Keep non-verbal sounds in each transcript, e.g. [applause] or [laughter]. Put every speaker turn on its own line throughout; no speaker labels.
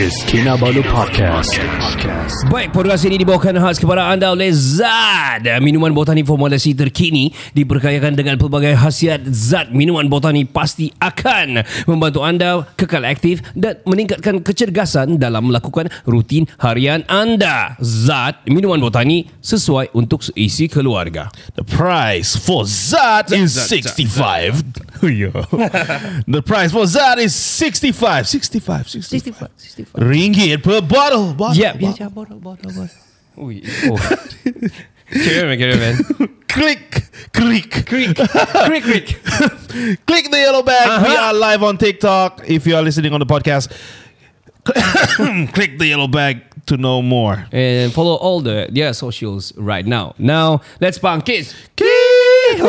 is Kinabalu Podcast.
Baik, podcast ini dibawakan khas kepada anda oleh Zad. Minuman botani formulasi terkini diperkayakan dengan pelbagai khasiat Zad. Minuman botani pasti akan membantu anda kekal aktif dan meningkatkan kecergasan dalam melakukan rutin harian anda. Zad, minuman botani sesuai untuk seisi keluarga.
The price for Zat is
Zat, Zat,
65. Yeah. the price for Zat is 65. 65. 65.
65.
Ringgit per bottle. bottle
Ya,
bottle.
biar botol, botol, botol. Ui, oh. Carry on, man, carry on, man.
Click. Click.
Creek, creek, creek.
Click the yellow bag. We
Uh-huh.
are live on TikTok. If you are listening on the podcast, [coughs] click the yellow bag to know more.
And follow all the their socials right now. Now, let's bang kiss.
Kiss.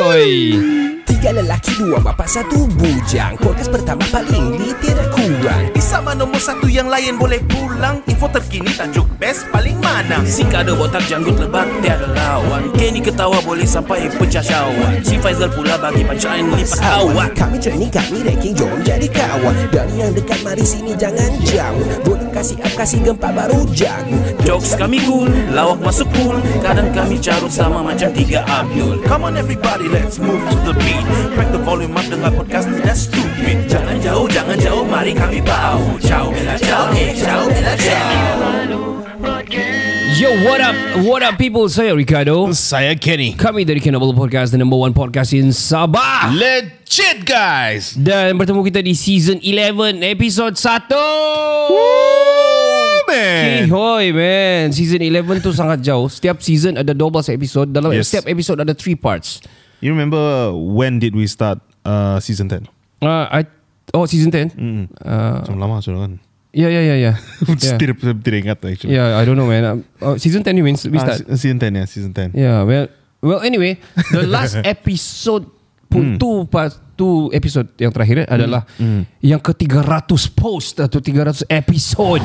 Tiga lelaki, dua bapa, satu bujang. Podcast pertama paling tiada kurang
Sama nombor satu yang lain boleh pulang. Info terkini tajuk best paling mana. Si kada botak janggut lebat tiada lawan. Kenny ketawa boleh sampai pecah syawak Si Faizal pula bagi punchline lipat awak
Kami training, kami ranking, jom jadi kawan. Dari yang dekat, mari sini jangan jauh. Boleh kasih up, kasih gempa baru jago.
Jokes kami cool, lawak masuk cool Kadang kami carut sama macam tiga Abdul. Come on everybody, let's move to the beat. Crack the volume up, dengar podcast tidak stupid. Jangan jauh, jangan jauh, mari kami bau Ciao, bella ciao, eh, ciao, bella ciao
Yo, what up? What up people? Saya Ricardo.
Saya Kenny.
Kami dari Kinabalu Podcast, the number one podcast in Sabah.
Legit, guys.
Dan bertemu kita di season 11, episode 1.
Woo, man.
Hoi man Season 11 tu sangat jauh Setiap season ada 12 episode Dalam
Yes.
setiap episode ada 3 parts
You remember when did we start uh, season 10?
uh, I, Oh season 10
Mm.
uh,
Macam lama sudah kan?
Ya ya ya ya [laughs] Ya
Tidak, tidak ingat actually.
Yeah, I don't know man. Uh, season 10 you mean we
Ah,
start?
se- season 10 ya, season 10.
Yeah, well, well anyway, the last [laughs] episode pun tu pas tu episode yang terakhir eh, adalah yang ke 300 post atau 300 episode.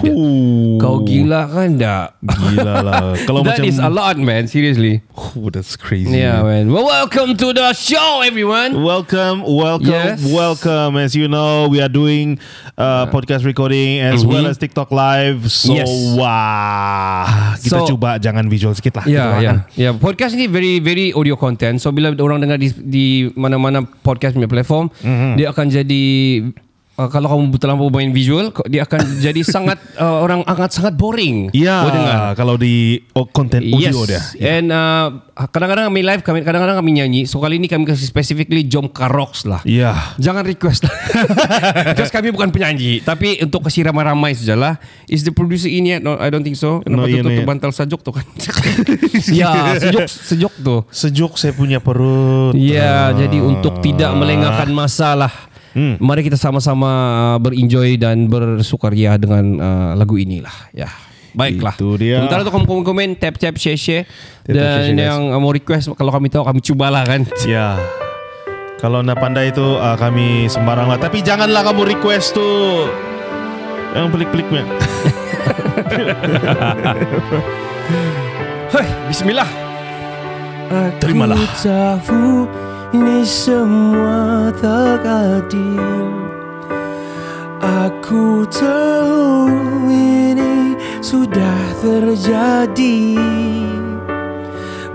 Kau gila kan tak?
Gila lah. [laughs] Kalau
That
macam
is a lot man, seriously.
Oh, that's crazy.
Yeah,
man.
man. Well, welcome to the show everyone.
Welcome, welcome,
Yes.
welcome. As you know, we are doing uh, podcast recording as
Mhm.
well as TikTok live. So,
Yes.
wah, kita
So-
coba jangan visual sikit lah.
Ya,
Kita
ya.
doakan.
Ya, podcast ni very very audio content. So bila orang dengar di di mana-mana podcast punya platform, dia akan jadi uh, kalau kamu terlalu main visual, dia akan [laughs] jadi sangat uh, orang akan sangat boring.
Ya,
dengar.
kalau di oh, konten
Yes.
audio dia.
And uh, kadang-kadang kami live, kami kadang-kadang kami nyanyi. So kali ini kami kasih specifically Jom Karoks lah.
Ya.
Jangan request lah [laughs] Because kami bukan penyanyi Tapi untuk kasih ramai-ramai sajalah Is the producer in yet? No, I don't think so Kenapa
No, iya,
tutup
iya.
bantal sejuk tu kan [laughs] Ya sejuk Sejuk tu
Sejuk saya punya perut.
Ya
Ah.
Jadi untuk tidak melengahkan masalah
Hmm.
Mari kita sama-sama uh, berenjoy dan bersukaria dengan uh, lagu inilah Ya Baiklah
Itu dia.
Sementara tu komen-komen Tap-tap share-share
Tap-tap,
Dan
share-share, guys.
yang uh, mau request Kalau kami tahu kami cubalah kan [laughs]
Ya. Kalau nak pandai itu uh, kami sembarang lah. Tapi janganlah kamu request tu yang pelik-peliknya. [laughs]
Hai, Bismillah
Terimalah.
Aku tahu ini semua tak adil. Aku tahu ini sudah terjadi.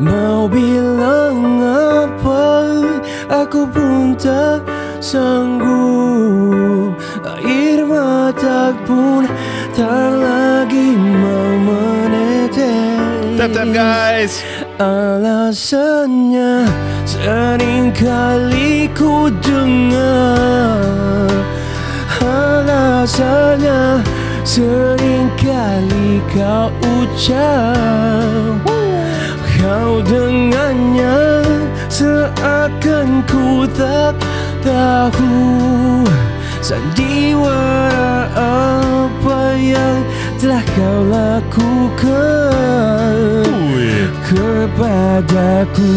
Mau bilang apa Aku pun tak sanggup. Air mata pun tak lagi mau menetes.
Tap tap guys.
Alasannya seringkali ku dengar. Alasannya seringkali kau ucap. Kau dengannya seakan ku tak tahu Sandiwara apa yang telah kau lakukan kepadaku.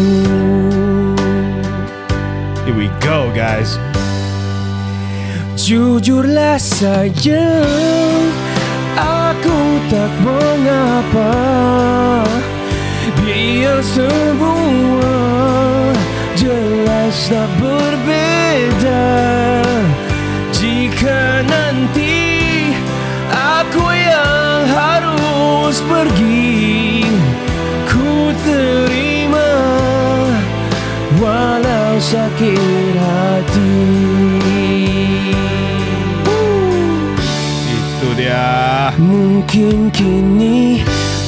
Here we go guys.
Jujurlah saja Aku tak mengapa. Biar semua Jelas tak berbeda. Jika nanti Aku yang harus pergi sakit hati.
Itu dia.
Mungkin kini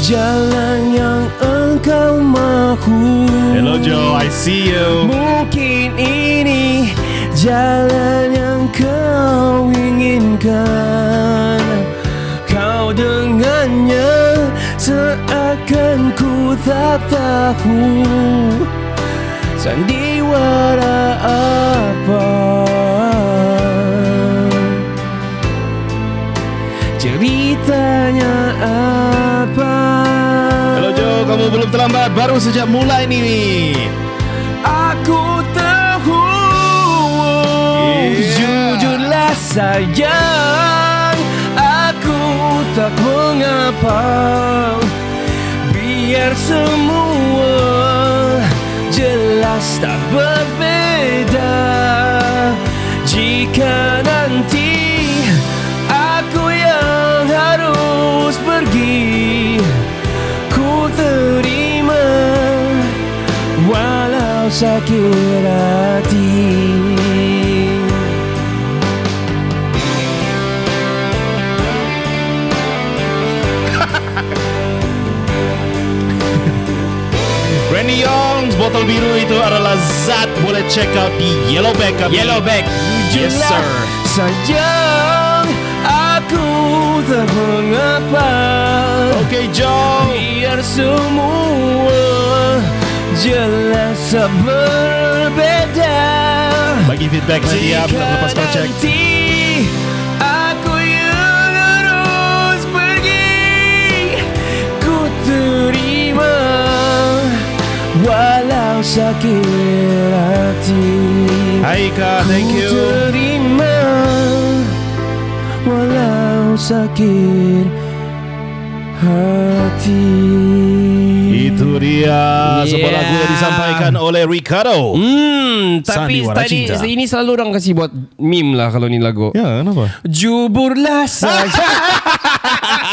Jalan yang engkau mahu.
Hello Joe, I see you.
Mungkin ini jalan yang kau inginkan. Kau dengannya seakan ku tak tahu Sandiwara apa Ceritanya apa
Hello Joe, kamu belum terlambat. Baru sejak mulai ni.
Aku tahu
Yeah.
Jujurlah sayang Aku tak mengapa Biar semua Jelas tak berbeda. Jika nanti Aku yang harus pergi Ku terima Walau sakit hati
Botol biru itu adalah zat boleh check out di Yellowback kami.
Yellowback
Yes sir.
Sayang Aku tak mengapa
Okay Joe.
Biar semua Jelas tak berbeda
Bagi feedback dia
Jika
lepas kau check.
terima Walau sakit hati
Hai thank
Ku
you.
terima Walau sakit hati
Itu dia sebuah
Yeah.
lagu yang disampaikan oleh Ricardo.
Hmm, tapi tadi ini selalu orang kasih buat meme lah kalau ni lagu.
Ya, kenapa?
Juburlah saja. [laughs]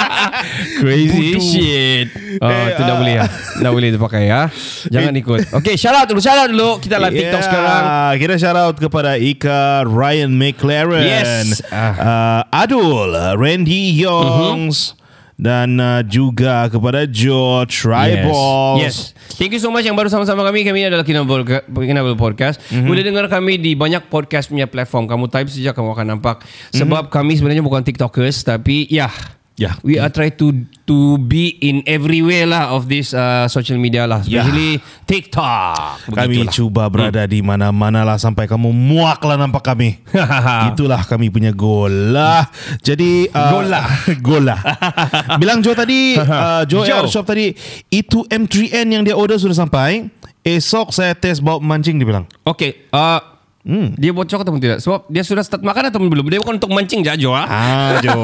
[laughs] Crazy
Bodoh.
shit. Oh,
Eh,
tu dah
ah.
boleh ya. Dah boleh dipakai ya. Jangan ikut. Okay, shout out dulu, shout out dulu. Kita live TikTok
Yeah,
sekarang.
Kita shout out kepada Ika, Ryan McLaren,
Yes.
uh, Adul, Randy Youngs, dan uh, juga kepada Joe Tribal.
Yes. yes. Thank you so much yang baru sama-sama kami. Kami adalah Kinabalu Kinabalu Podcast.
Mhm.
Mm-hmm. Boleh dengar kami di banyak podcast punya platform. Kamu type saja kamu akan nampak. Sebab kami sebenarnya bukan TikTokers tapi ya.
Ya.
We are try to to be in everywhere lah of this uh, social media lah. Especially TikTok.
Kami cuba berada di mana-mana lah sampai kamu muak lah nampak kami. [laughs] Itulah kami punya goal lah. Jadi uh,
Goal lah. [laughs]
goal lah. [laughs] Bilang Joe tadi, uh, Joe,
Joe.
Shop tadi, itu M3N yang dia order sudah sampai. Esok saya test bawa mancing dia bilang.
Okay. Uh, hmm. Dia bocor ataupun tidak? Sebab dia sudah start makan ataupun belum? Dia bukan untuk mancing je Jo. Ah.
Ah, Jo.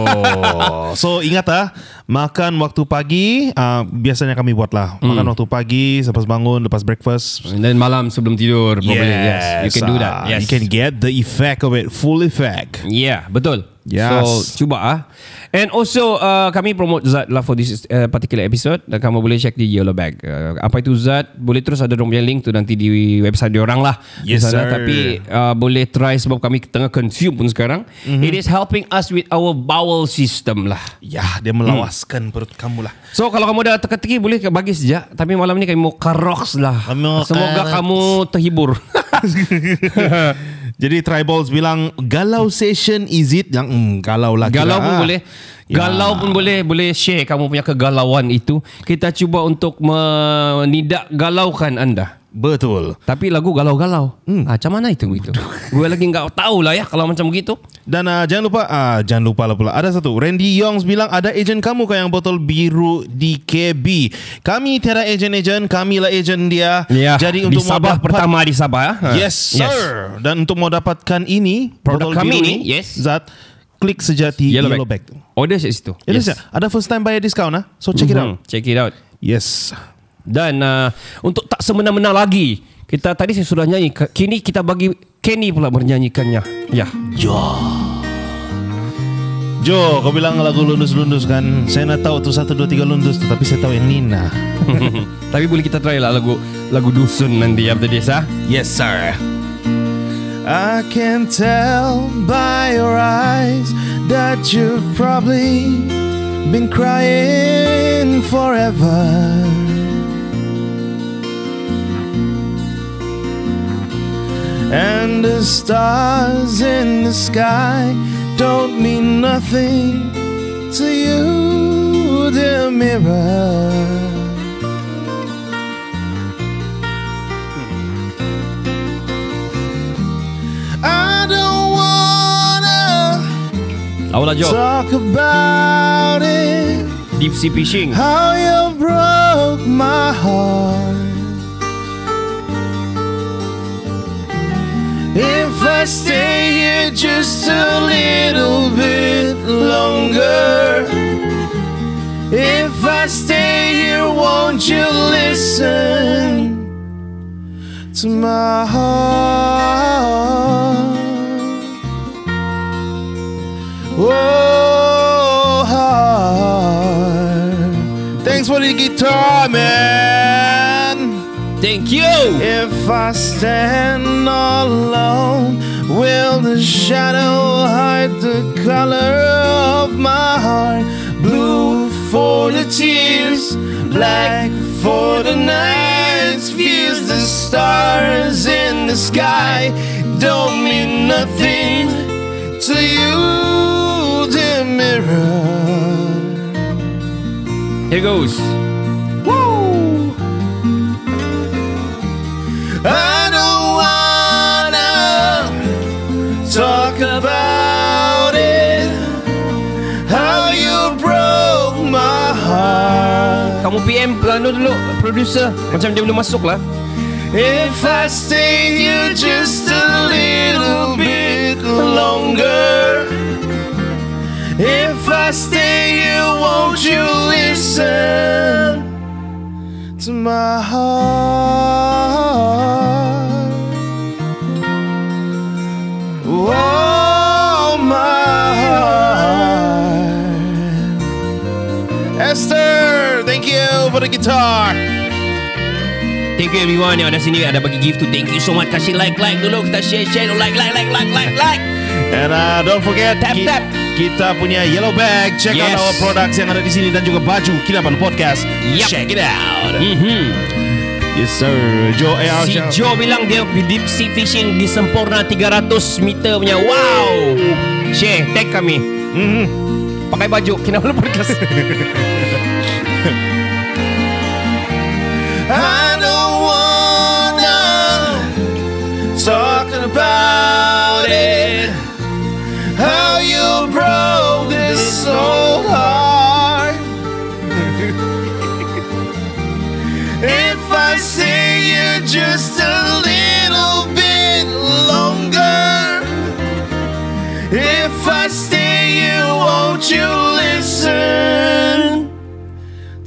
so ingat ah, makan waktu pagi uh, biasanya kami buat lah. Makan waktu pagi, lepas bangun, lepas breakfast.
Dan malam sebelum tidur. Probably. Yes. You can do that.
ah,
Yes.
You can get the effect of it, full effect.
Yeah, betul.
Yes.
So cuba ah. And also uh, kami promote Zat lah for this uh, particular episode dan kamu boleh check di Yellow Bag. Uh, apa itu Zat? Boleh terus ada punya link tu nanti di website diorang lah.
Yes,
sana.
sir.
Tapi uh, boleh try sebab kami tengah consume pun sekarang. Mm-hmm. It is helping us with our bowel system lah.
Ya, dia melawaskan perut kamu lah.
So kalau kamu dah teka-teki boleh bagi sejak Tapi malam ni kami mau karoks lah Semoga
karoks.
kamu terhibur [laughs]
Jadi Tribals bilang galau session is it yang mm, galau lah kira.
Galau pun
Ah.
boleh
Ya.
Galau pun boleh Boleh share kamu punya kegalauan itu Kita cuba untuk Menidak galaukan anda
Betul.
Tapi lagu galau-galau. Hmm. Ah, macam mana itu gitu? Gue lagi nggak tahu lah ya kalau macam begitu.
Dan uh, jangan lupa ah jangan lupa lah pula ada satu Randy Yongs bilang ada ejen kamu kah yang botol biru di KB. Kami tiada ejen-ejen, kami lah ejen dia.
Ya.
Jadi
di
untuk mau
Sabah
dapat
pertama di Sabah. ah.
Yes, sir. Dan untuk mau dapatkan ini
Produk
botol
kami
biru
ni, yes.
Zat klik sejati
Yellow,
yellow,
bag.
bag.
Oh kat situ.
Ya. Ada first time buyer discount ah. So check it
Mhm.
out.
Check it out.
Yes.
Dan uh, untuk tak semena-mena lagi, kita tadi saya sudah nyanyi. Kini kita bagi Kenny pula bernyanyikannya. Ya.
Jo, kau bilang lagu lundus-lundus kan? Saya nak tahu tu satu dua tiga lundus tu, tapi saya tahu yang Nina. [laughs]
Tapi boleh kita try lah lagu lagu dusun nanti after this ah.
Yes, sir. I can tell by your eyes that you've probably been crying forever. And the stars in the sky don't mean nothing to you, dear mirror. I don't wanna talk about it.
Deep sea fishing.
How you broke my heart. If I stay here just a little bit longer. If I stay here, won't you listen to my heart? Oh, heart. Thanks for the guitar, man.
Thank you.
If I stand all alone, will the shadow hide the color of my heart? Blue for the tears, black for the night's views. The stars in the sky don't mean nothing to you, dear mirror.
Here goes.
I don't wanna talk about it. How you broke my heart.
Kamu PM anu dulu producer macam dia belum masuk lah.
If I stay here just a little bit longer. If I stay here, won't you listen to my heart? Guitar.
Thank you everyone yang ada sini ada bagi gift tu. Thank you so much. Kasih like like dulu kita share share like like like like like like.
And uh, don't forget
Tap, tap.
Kita punya yellow bag Check
Yes.
out our products yang ada di sini Dan juga baju Kinabalu Podcast
Yup.
Check it out
Mhm.
Yes sir Joe AR
Si Joe bilang dia deep sea fishing di sempurna 300 meter punya. Wow. Share tag kami.
Mhm.
Pakai baju Kinabalu Podcast. [laughs]
I don't wanna about it. How you broke this so hard. [laughs] If I you just a little bit longer. If I stay here, won't you listen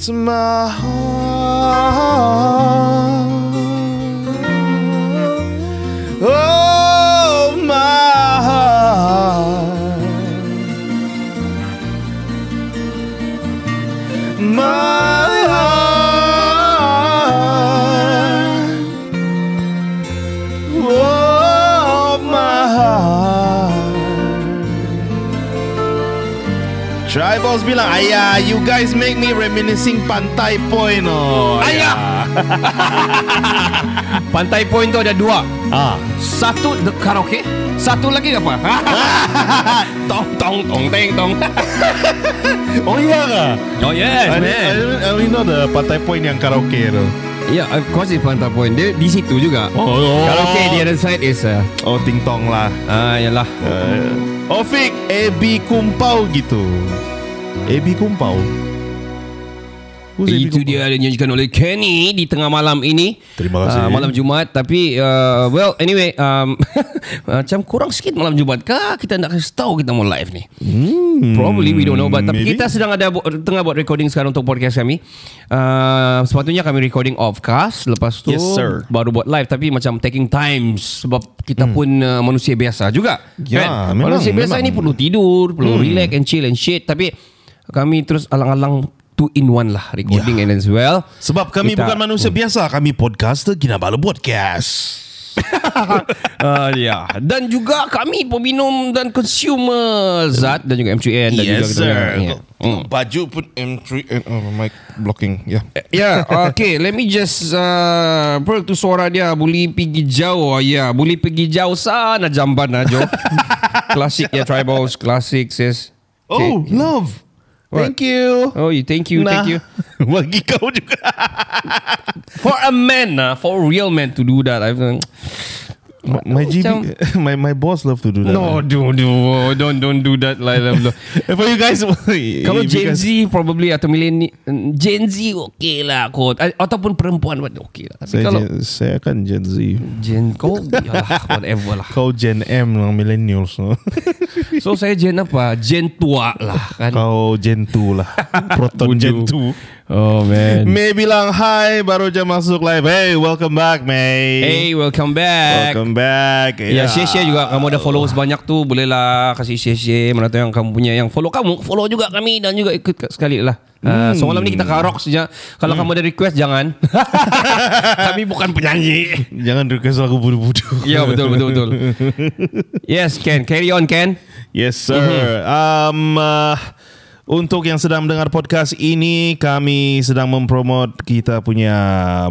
to my heart? Tribals bilang, Ayah, you guys make me reminiscing Pantai Point. Oh,
Ayah. [laughs] Pantai Point tu ada dua.
Ah.
Satu the karaoke, satu lagi apa? [laughs] tong tong tong teng tong. [laughs]
Oh, iya kah?
oh yes,
I,
man.
I, I only know the Pantai Point yang karaoke tu.
Yeah, of course it's Pantai Point. Dia di situ juga.
Oh, oh.
Kalau okay, the other side is uh,
Oh ting tong lah
ah yalah.
uh, Ofik Ebi Kumpau gitu Ebi Kumpau Who's
Itu
Kumpau?
dia yang dinyanyikan oleh Kenny di tengah malam ini.
Terima kasih.
Ah, malam Jumaat tapi uh, well anyway um, [laughs] macam kurang sikit malam Jumaat kah kita nak kasih tahu kita mau live ni.
Hmm,
Probably we don't know but tapi
maybe.
kita sedang ada bu- tengah buat recording sekarang untuk podcast kami. Uh, sepatutnya kami recording off cast lepas tu
Yes, sir.
baru buat live tapi macam taking time sebab kita pun uh, manusia biasa juga.
Ya, memang,
manusia biasa
memang.
ini perlu tidur, perlu relax and chill and shit tapi kami terus alang-alang two in one lah recording and as well.
Sebab kami
Kita-
bukan manusia biasa Kami podcaster Kinabalu Podcast
Uh, [laughs] ya. Dan juga kami peminum dan consumer zat dan juga M3N dan juga kita ya. Hmm.
Baju pun M3 and oh, mic blocking Ya
Ya, okay. Let me just uh, per tu suara dia boleh pergi jauh. Ya, boleh pergi jauh sana jamban aja. [laughs] Klasik ya tribals, klasik sis.
Oh love
What?
Thank you
Oh, you thank you, thank you.
Bagi kau juga
For a man, uh, for a real man to do that, I've
My, my GB
Macam- [laughs]
my, my boss love to do that
no, do do don't don't do that like that. [laughs]
For you guys [laughs]
Kalau Gen Z probably atau millennial Gen Z okey lah kot ataupun perempuan pun okey lah. Tapi
saya,
kalau
Gen, saya kan Gen Z
Gen kau yalah, whatever lah.
Kau Gen M lah Millennials no?
So saya Gen apa? Gen tua lah kan.
Kau Gen 2 lah Proton. Gen 2
Oh man.
May bilang hi Baru je masuk live Hey welcome back May
Hey, welcome back.
Welcome back
Ya, share-share juga kamu ada followers banyak tu bolehlah kasih share-share mana tahu yang kamu punya yang follow kamu follow juga kami dan juga ikut sekali lah. Uh, so malam ni kita karok saja. Kalau kamu ada request jangan. [laughs] kami bukan penyanyi.
Jangan request lagu budu-budu
Ya betul betul betul. [laughs] Yes, Ken. Carry on, Ken.
Yes sir um, uh, Untuk yang sedang mendengar podcast ini Kami sedang mempromot kita punya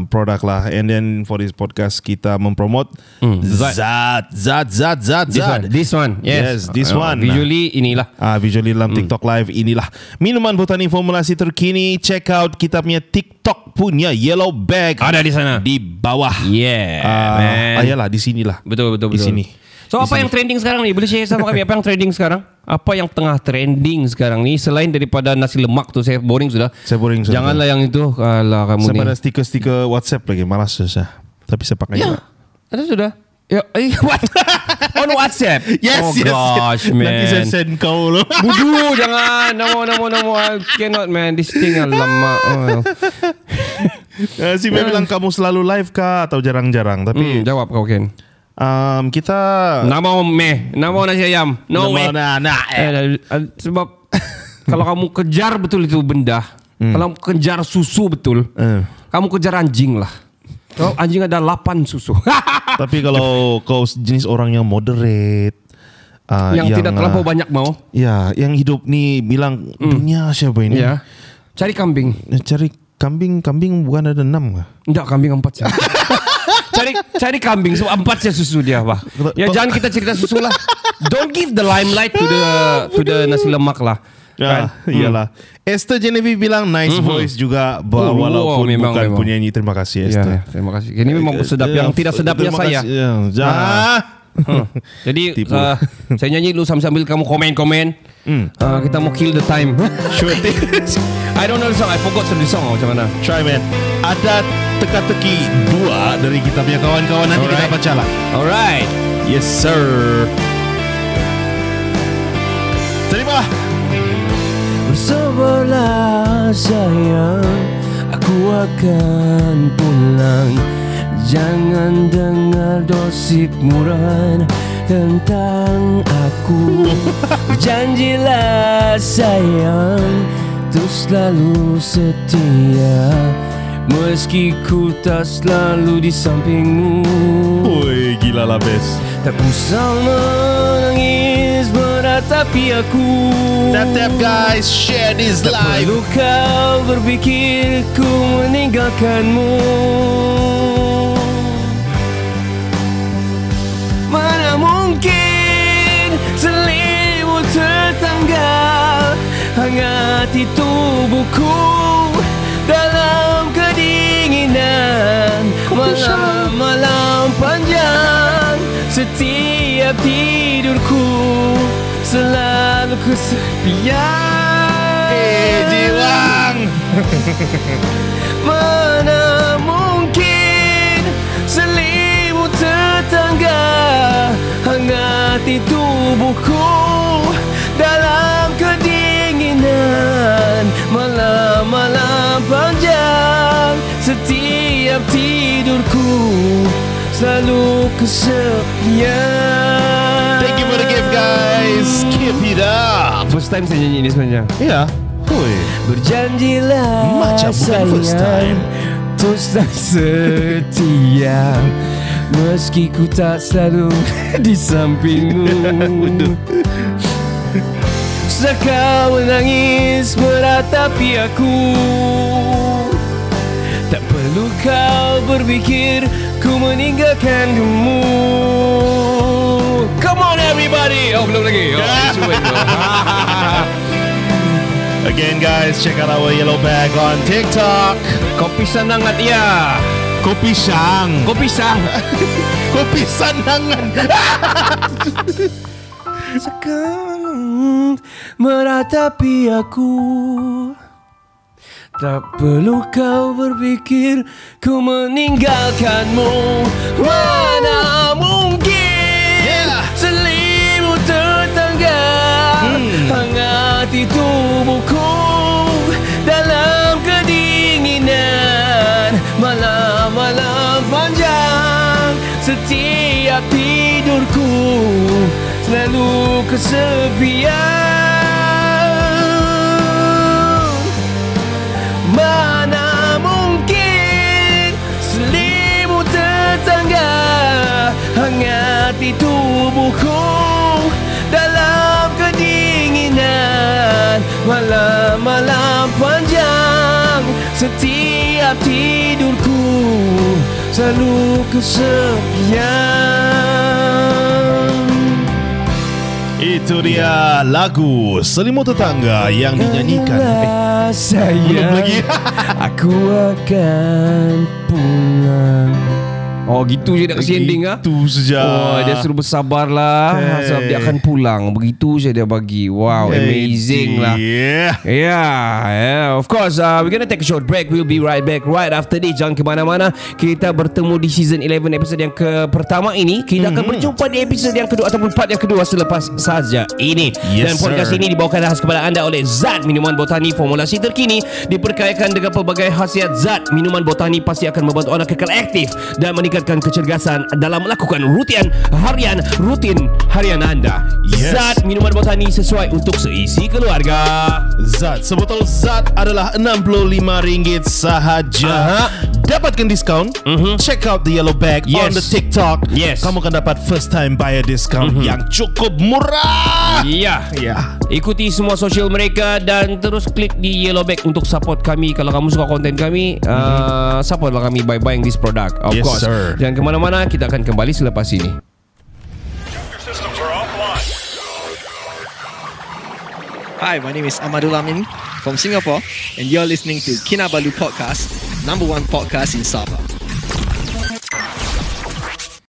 produk lah And then for this podcast kita mempromot
Zat.
Zat Zat Zat Zat
This
Zat
one. This one. Yes,
Yes, this
Uh,
one.
Visually inilah.
Ah, visually dalam TikTok live inilah minuman botani formulasi terkini. Check out kita punya TikTok punya yellow bag.
Ada di sana.
Di bawah.
Yeah,
Ah,
man.
ayalah di sinilah.
Betul betul
Di
betul.
sini.
So apa yang trending sekarang ni? Boleh share sama kami apa yang trending sekarang? Apa yang tengah trending sekarang ni selain daripada nasi lemak tu saya boring sudah.
Saya boring sudah.
Janganlah yang itu kalau kamu
Saya
ni.
pada stiker-stiker WhatsApp lagi malas saya. Tapi saya pakai
Ya.
juga.
Ada sudah. Ya, eh, [laughs] what? On WhatsApp.
Yes,
oh
yes.
gosh, man.
Nanti saya send kau loh. [laughs]
Budu jangan. No, no, no, no. I cannot, man. This thing ah, lama. Oh.
Uh, si Mel bilang kamu selalu live kah atau jarang-jarang? Tapi
Hmm, jawab kau, Ken.
Um, kita
Nama meh, nama nasi ayam. No way.
Nah, nah,
Eh, eh, eh, sebab [laughs] kalau kamu kejar betul itu benda, kalau kamu kejar susu betul,
Eh.
kamu kejar anjing lah. Kalau [laughs] anjing ada 8 susu. [laughs]
Tapi kalau kau jenis orang yang moderate uh,
yang, tidak terlampau
uh,
banyak mau.
Ya, yang hidup ni bilang dunia siapa ini?
Ya. Cari kambing.
Cari kambing, kambing bukan ada enam kah?
Enggak, kambing empat saja. Cari cari kambing sebab empat saja susu dia, bah. Ya jangan kita cerita susu lah. Don't give the limelight to the to the nasi lemak lah. Kan?
Ya, iyalah. Esther Genevieve bilang nice voice juga ba-
Oh,
walaupun
memang,
bukan
memang.
penyanyi. Terima kasih
Ya,
Esther.
terima kasih. Ini memang sedap yang
Eh,
tidak sedapnya
terima
saya.
kasih. Ya, jangan.
Hmm. Jadi [laughs]
Tipu.
uh, saya nyanyi dulu sambil-sambil kamu komen-komen. Uh, kita mau kill the time.
Sure thing. [laughs]
I don't know the song. I forgot the song macam mana.
Try man. Ada teka-teki dua dari kita punya kawan-kawan nanti kita
Alright.
baca lah.
Alright.
Yes sir. Terima.
Bersabarlah sayang Aku akan pulang Jangan dengar gosip murahan Tentang aku [laughs] Janjilah sayang Untuk selalu setia Meski ku tak selalu di sampingmu
Woi, gila lah best.
Tak usah menangis beratapi aku
Tap tap guys, share this
Tak
live.
perlu kau berfikir ku meninggalkanmu Mana mungkin selimut tertanggal Hangati tubuhku dalam kedinginan Malam-malam panjang. Setiap tidurku Selalu kesepian.
Eh, Jiwang. [laughs]
Mana mungkin Selimut tetangga Hangati tubuhku? Dalam kedinginan panjang Setiap tidurku Selalu kesepian
Thank you for the gift, guys. Keep it up.
First time saya nyanyi ni sebenarnya
Ya. Hui.
Berjanjilah
Macam bukan first time.
Terus dan setia Meski ku tak selalu [laughs] di sampingmu Susah kau menangis meratapi aku Tak perlu kau berfikir ku meninggalkan kamu Come on everybody Oh belum lagi oh, [laughs] dulu.
Again, guys, check out our yellow bag on TikTok.
Kopi sanangat ya
Kopi Sang.
Kopi sang [laughs]
Kopi sanangan.
Sekarang [laughs] meratapi aku. Tak perlu kau berfikir Ku meninggalkanmu. Mana Selalu kesepian. Mana mungkin Selimut tetangga Hangati tubuhku Dalam kedinginan? Malam-malam panjang Setiap tidurku Selalu kesepian
Itu dia lagu Selimut Tetangga yang dinyanyikan. Eh,
sayang [laughs]
belum lagi.
Aku akan pulang Oh gitu je nak kasi ending ah.
Itu saja.
Oh dia suruh bersabarlah
Hey.
Sebab dia akan pulang Begitu je dia bagi Wow amazing lah
Yeah.
Yeah, yeah, of course. Uh, we're gonna take a short break. We'll be right back right after this. Jangan ke mana-mana. Kita bertemu di season 11 episode yang ke pertama ini. Kita akan berjumpa di episode yang kedua ataupun part yang kedua selepas saja ini.
Yes,
Dan podcast
sir.
ini dibawakan khas kepada anda oleh Zat minuman botani formulasi terkini diperkayakan dengan pelbagai khasiat Zat minuman botani pasti akan membantu anda kekal aktif dan meningkatkan kecergasan dalam melakukan rutin harian rutin harian anda.
Yes.
Zat minuman botani sesuai untuk seisi keluarga.
Zat Sebotol Zat adalah RM65 sahaja
Aha.
Dapatkan diskaun Check out the yellow bag
Yes.
On the TikTok
Yes.
Kamu akan dapat first time buyer discount Yang cukup murah
Ya.
Ya
Ikuti semua sosial mereka dan terus klik di yellow bag untuk support kami. Kalau kamu suka konten kami, uh, supportlah kami by buying this product. Of
Yes,
course.
sir.
Jangan ke mana-mana, kita akan kembali selepas ini.
Hi, my name is Amadul Amin from Singapore, and you're listening to Kinabalu Podcast, number one podcast in Sabah.